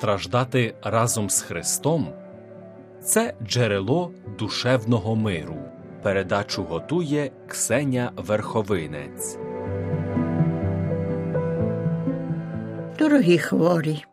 страждати разом з Христом це джерело душевного миру. Передачу готує Ксеня Верховинець. Дорогі хворі,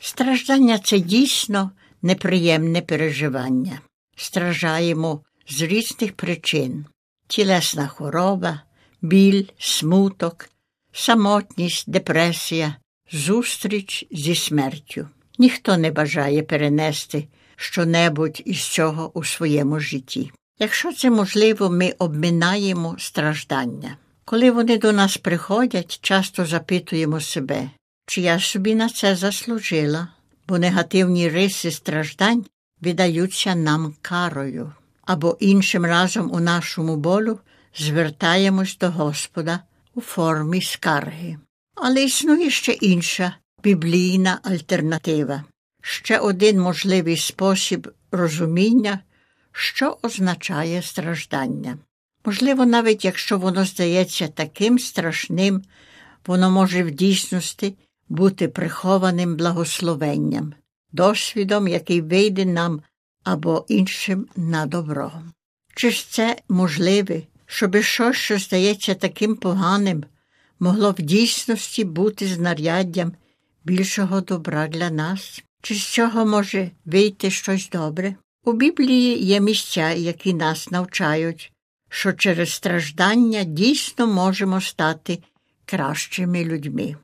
страждання це дійсно неприємне переживання. Страждаємо з різних причин: тілесна хвороба, біль, смуток, самотність, депресія, зустріч зі смертю. Ніхто не бажає перенести щонебудь із цього у своєму житті. Якщо це можливо, ми обминаємо страждання. Коли вони до нас приходять, часто запитуємо себе, чи я собі на це заслужила, бо негативні риси страждань віддаються нам карою, або іншим разом у нашому болю звертаємось до Господа у формі скарги. Але існує ще інша біблійна альтернатива, ще один можливий спосіб розуміння, що означає страждання. Можливо, навіть якщо воно здається таким страшним, воно може в дійсності бути прихованим благословенням, досвідом, який вийде нам або іншим на добро. Чи ж це можливе, щоби щось, що здається таким поганим, могло в дійсності бути знаряддям більшого добра для нас? Чи з цього може вийти щось добре? У Біблії є місця, які нас навчають, що через страждання дійсно можемо стати кращими людьми.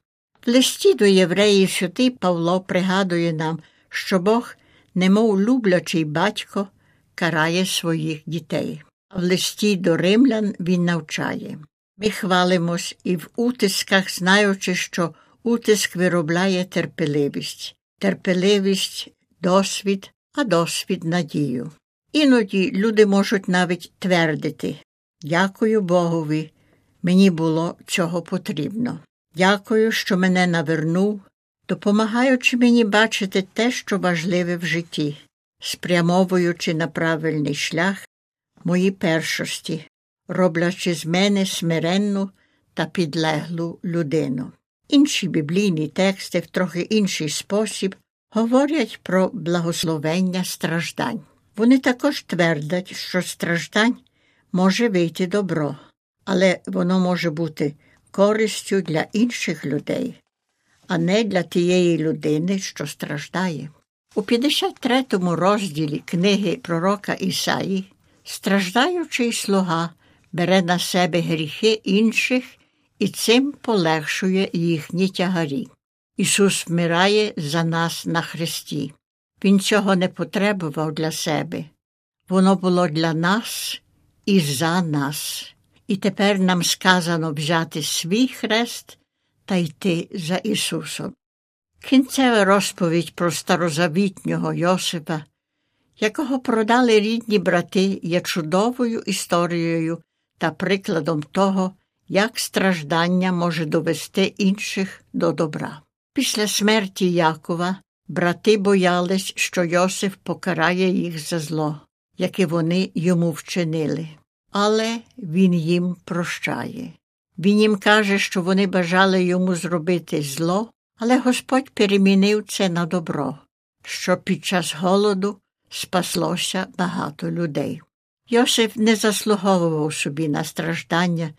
В листі до євреїв святий Павло пригадує нам, що Бог, немов люблячий батько, карає своїх дітей. А в листі до римлян він навчає. Ми хвалимось і в утисках, знаючи, що утиск виробляє терпеливість, терпеливість досвід, а досвід надію. Іноді люди можуть навіть твердити Дякую Богові, мені було цього потрібно. Дякую, що мене навернув, допомагаючи мені бачити те, що важливе в житті, спрямовуючи на правильний шлях мої першості, роблячи з мене смиренну та підлеглу людину. Інші біблійні тексти в трохи інший спосіб говорять про благословення страждань. Вони також твердять, що страждань може вийти добро, але воно може бути користю для інших людей, а не для тієї людини, що страждає. У 53-му розділі книги пророка Ісаї страждаючий слуга бере на себе гріхи інших і цим полегшує їхні тягарі. Ісус вмирає за нас на хресті. Він цього не потребував для себе. Воно було для нас і за нас. І тепер нам сказано взяти свій хрест та йти за Ісусом. Кінцева розповідь про старозавітнього Йосипа, якого продали рідні брати, є чудовою історією та прикладом того, як страждання може довести інших до добра. Після смерті Якова брати боялись, що Йосиф покарає їх за зло, яке вони йому вчинили. Але він їм прощає. Він їм каже, що вони бажали йому зробити зло, але Господь перемінив це на добро, що під час голоду спаслося багато людей. Йосиф не заслуговував собі на страждання,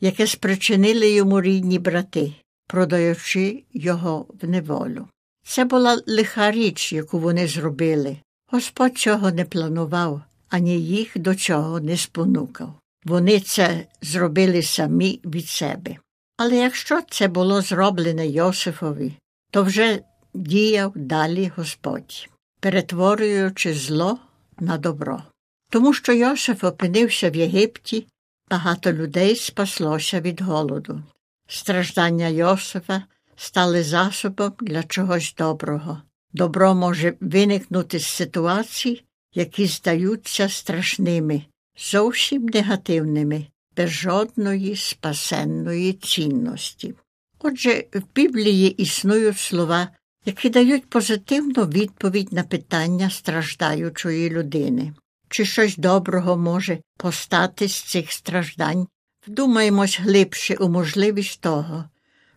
яке спричинили йому рідні брати, продаючи його в неволю. Це була лиха річ, яку вони зробили. Господь цього не планував, ані їх до чого не спонукав. Вони це зробили самі від себе. Але якщо це було зроблене Йосифові, то вже діяв далі Господь, перетворюючи зло на добро. Тому що Йосиф опинився в Єгипті, багато людей спаслося від голоду. Страждання Йосифа стали засобом для чогось доброго. Добро може виникнути з ситуацій, які здаються страшними, зовсім негативними, без жодної спасенної цінності. Отже, в Біблії існують слова, які дають позитивну відповідь на питання страждаючої людини. Чи щось доброго може постати з цих страждань? Вдумаємось глибше у можливість того,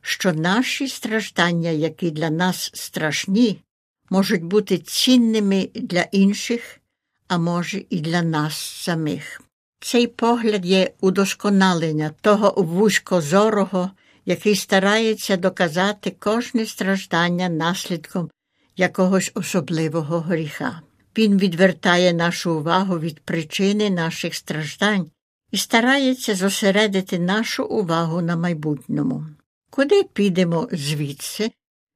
що наші страждання, які для нас страшні, можуть бути цінними для інших, а може, і для нас самих. Цей погляд є удосконалення того вузькозорого, який старається доказати кожне страждання наслідком якогось особливого гріха. Він відвертає нашу увагу від причини наших страждань і старається зосередити нашу увагу на майбутньому. Куди підемо звідси?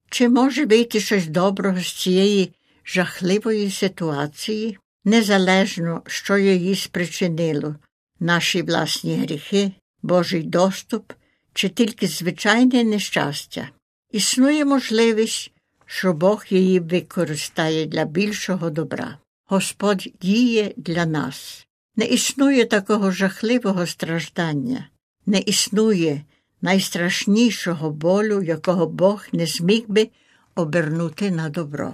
Чи може вийти щось доброго з цієї жахливої ситуації, незалежно, що її спричинило, наші власні гріхи, Божий доступ чи тільки звичайне нещастя? Існує можливість, що Бог її використає для більшого добра. Господь діє для нас. Не існує такого жахливого страждання, не існує найстрашнішого болю, якого Бог не зміг би обернути на добро.